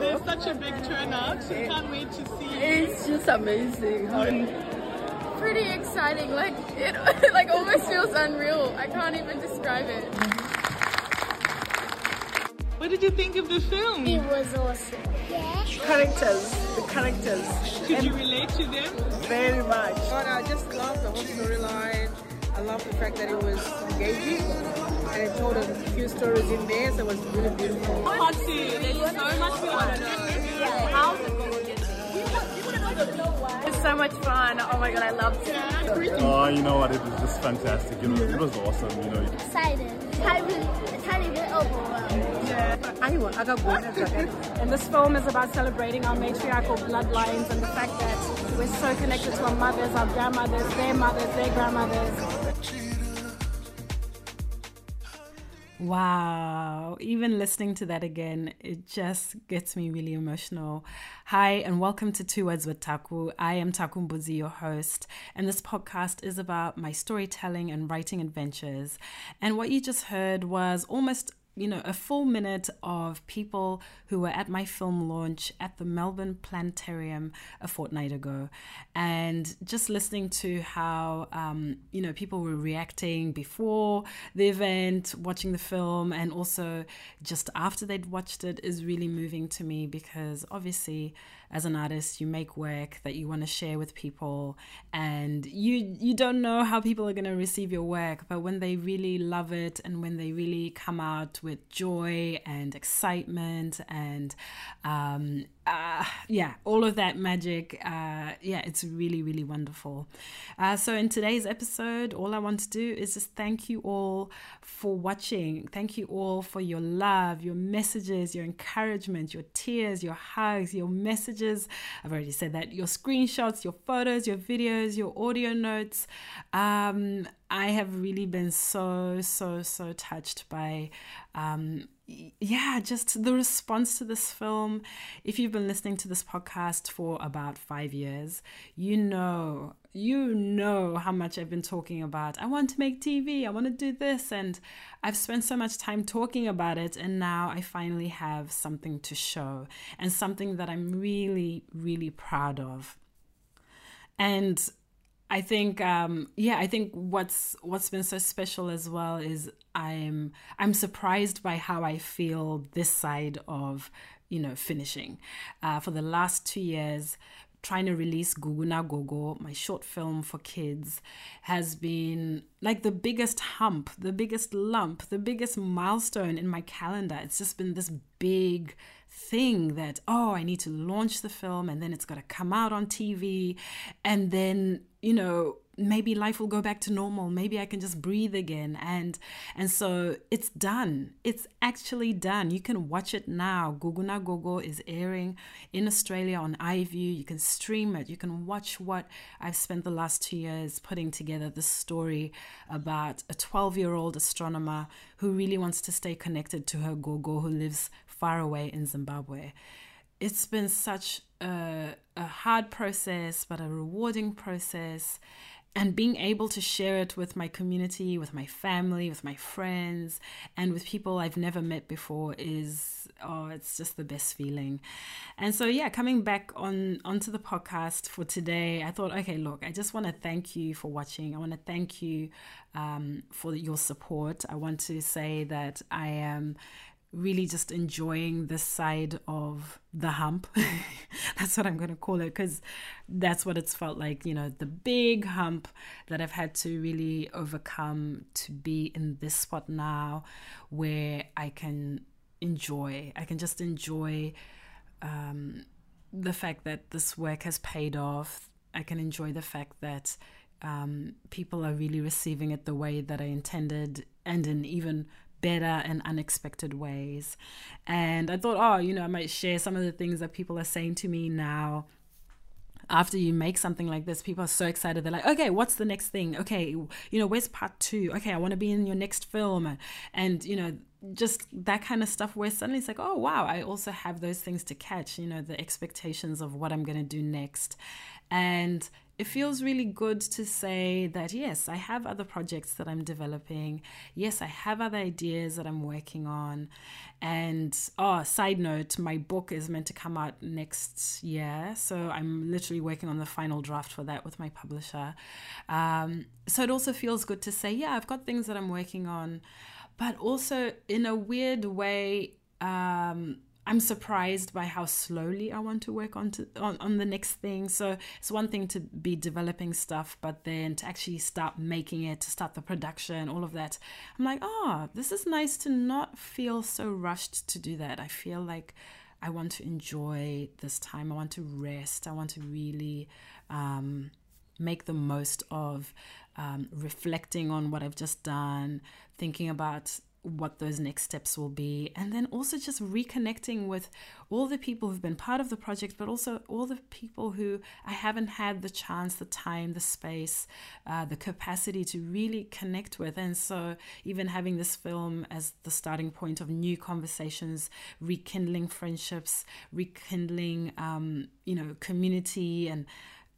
There's such a big turnout. Can't wait to see. It. It's just amazing. How pretty exciting. Like it, like almost feels unreal. I can't even describe it. What did you think of the film? It was awesome. characters, the characters, Could you relate to them? very much. But I just love the whole storyline. I love the fact that it was engaging and it told a few stories in there, so it was really beautiful. Hot tea. There's so much we want to know. How's it going? It's so much fun. Oh my god, I loved it. Oh, you know what? It was just fantastic. You know, it was awesome. You know, Excited. Tiny, tiny bit overwhelmed. Anyone, I got good. And this film is about celebrating our matriarchal bloodlines and the fact that we're so connected to our mothers, our grandmothers, their mothers, their grandmothers. Wow. Even listening to that again, it just gets me really emotional. Hi, and welcome to Two Words with Taku. I am Taku Mbudzi, your host, and this podcast is about my storytelling and writing adventures. And what you just heard was almost you know, a full minute of people who were at my film launch at the Melbourne Planetarium a fortnight ago. And just listening to how, um, you know, people were reacting before the event, watching the film, and also just after they'd watched it is really moving to me because obviously, as an artist, you make work that you want to share with people, and you you don't know how people are going to receive your work, but when they really love it and when they really come out with joy and excitement and um, uh, yeah, all of that magic. Uh, yeah, it's really, really wonderful. Uh, so, in today's episode, all I want to do is just thank you all for watching. Thank you all for your love, your messages, your encouragement, your tears, your hugs, your messages. I've already said that. Your screenshots, your photos, your videos, your audio notes. Um, I have really been so, so, so touched by, um, yeah, just the response to this film. If you've been listening to this podcast for about five years, you know, you know how much I've been talking about. I want to make TV, I want to do this. And I've spent so much time talking about it. And now I finally have something to show and something that I'm really, really proud of. And I think um, yeah, I think what's what's been so special as well is I'm I'm surprised by how I feel this side of you know finishing. Uh, for the last two years, trying to release Guguna Gogo, my short film for kids, has been like the biggest hump, the biggest lump, the biggest milestone in my calendar. It's just been this big thing that, oh, I need to launch the film and then it's got to come out on TV. And then, you know, maybe life will go back to normal. Maybe i can just breathe again. And and so it's done. It's actually done. You can watch it now. Guguna gogo is airing in australia on iview. You can stream it. You can watch what i've spent the last two years putting together this story about a 12 year old astronomer who really wants to stay connected to her gogo who lives far away in zimbabwe it's been such a, a hard process but a rewarding process and being able to share it with my community, with my family, with my friends, and with people I've never met before is oh, it's just the best feeling. And so yeah, coming back on onto the podcast for today, I thought, okay, look, I just want to thank you for watching. I want to thank you um, for your support. I want to say that I am really just enjoying this side of the hump. that's what I'm going to call it because that's what it's felt like, you know, the big hump that I've had to really overcome to be in this spot now where I can enjoy, I can just enjoy um, the fact that this work has paid off. I can enjoy the fact that um, people are really receiving it the way that I intended and in even better and unexpected ways. And I thought, oh, you know, I might share some of the things that people are saying to me now. After you make something like this, people are so excited. They're like, okay, what's the next thing? Okay, you know, where's part two? Okay, I want to be in your next film. And, you know, just that kind of stuff where suddenly it's like, oh wow, I also have those things to catch, you know, the expectations of what I'm going to do next. And it feels really good to say that yes, I have other projects that I'm developing. Yes, I have other ideas that I'm working on. And oh, side note, my book is meant to come out next year. So I'm literally working on the final draft for that with my publisher. Um, so it also feels good to say, yeah, I've got things that I'm working on. But also, in a weird way, um, I'm surprised by how slowly I want to work on, to, on on the next thing. So it's one thing to be developing stuff, but then to actually start making it, to start the production, all of that. I'm like, oh, this is nice to not feel so rushed to do that. I feel like I want to enjoy this time. I want to rest. I want to really um, make the most of um, reflecting on what I've just done, thinking about what those next steps will be, and then also just reconnecting with all the people who've been part of the project, but also all the people who I haven't had the chance, the time, the space, uh, the capacity to really connect with. And so, even having this film as the starting point of new conversations, rekindling friendships, rekindling, um, you know, community, and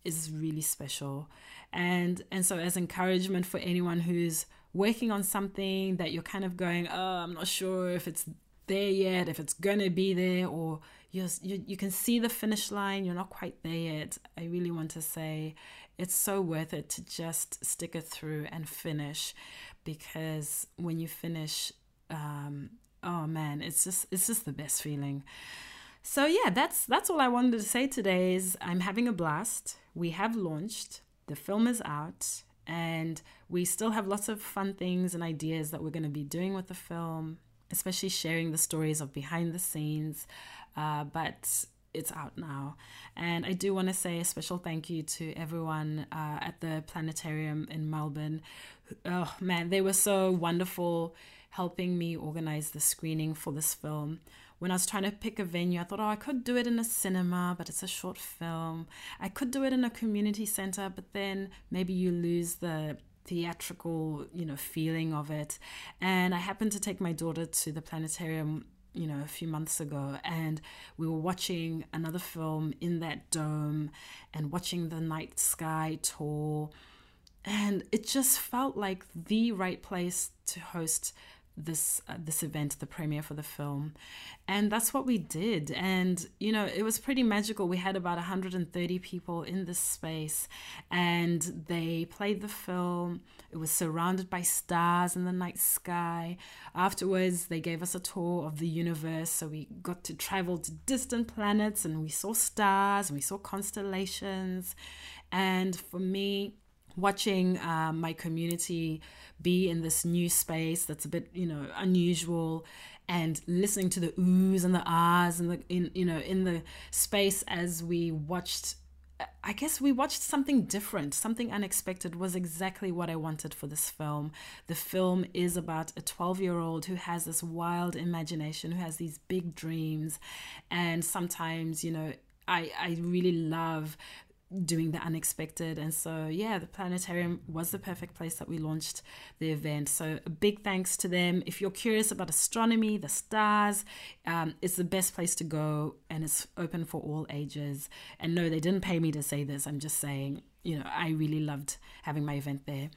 is really special. And and so, as encouragement for anyone who's working on something that you're kind of going, oh, I'm not sure if it's there yet, if it's gonna be there, or you you can see the finish line. You're not quite there yet. I really want to say it's so worth it to just stick it through and finish, because when you finish, um, oh man, it's just it's just the best feeling. So yeah, that's that's all I wanted to say today. Is I'm having a blast. We have launched. The film is out and we still have lots of fun things and ideas that we're going to be doing with the film, especially sharing the stories of behind the scenes. Uh, but it's out now. And I do want to say a special thank you to everyone uh, at the planetarium in Melbourne. Oh man, they were so wonderful helping me organize the screening for this film when I was trying to pick a venue, I thought, oh, I could do it in a cinema, but it's a short film. I could do it in a community center, but then maybe you lose the theatrical, you know, feeling of it. And I happened to take my daughter to the planetarium you know, a few months ago, and we were watching another film in that dome and watching the night sky tour. And it just felt like the right place to host this uh, this event the premiere for the film. And that's what we did. And you know it was pretty magical. We had about 130 people in this space and they played the film. It was surrounded by stars in the night sky. Afterwards they gave us a tour of the universe. So we got to travel to distant planets and we saw stars and we saw constellations. And for me watching uh, my community be in this new space that's a bit you know unusual and listening to the oohs and the ahs and the in you know in the space as we watched I guess we watched something different, something unexpected was exactly what I wanted for this film. The film is about a 12 year old who has this wild imagination, who has these big dreams. And sometimes, you know, I, I really love doing the unexpected. And so, yeah, the planetarium was the perfect place that we launched the event. So, a big thanks to them. If you're curious about astronomy, the stars, um, it's the best place to go and it's open for all ages. And no, they didn't pay me to say this. I'm just saying, you know, I really loved having my event there.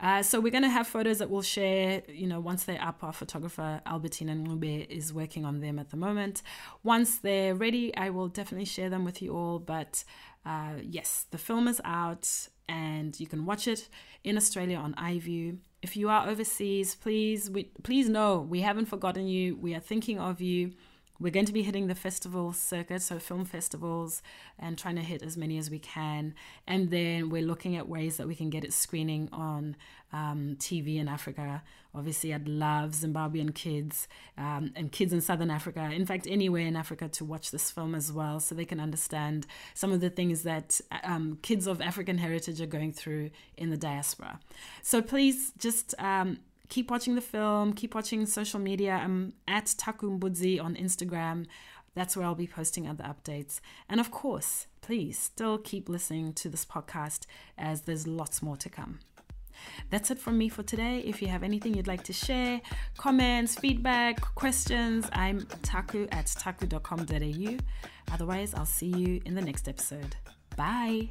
Uh, so we're going to have photos that we'll share, you know, once they're up. Our photographer, Albertina Ngube, is working on them at the moment. Once they're ready, I will definitely share them with you all. But uh, yes, the film is out and you can watch it in Australia on iView. If you are overseas, please we, please know we haven't forgotten you. We are thinking of you. We're going to be hitting the festival circuit, so film festivals, and trying to hit as many as we can. And then we're looking at ways that we can get it screening on um, TV in Africa. Obviously, I'd love Zimbabwean kids um, and kids in Southern Africa, in fact, anywhere in Africa, to watch this film as well so they can understand some of the things that um, kids of African heritage are going through in the diaspora. So please just um, keep watching the film, keep watching social media. I'm at Takumbudzi on Instagram. That's where I'll be posting other updates. And of course, please still keep listening to this podcast as there's lots more to come. That's it from me for today. If you have anything you'd like to share, comments, feedback, questions, I'm taku at taku.com.au. Otherwise, I'll see you in the next episode. Bye.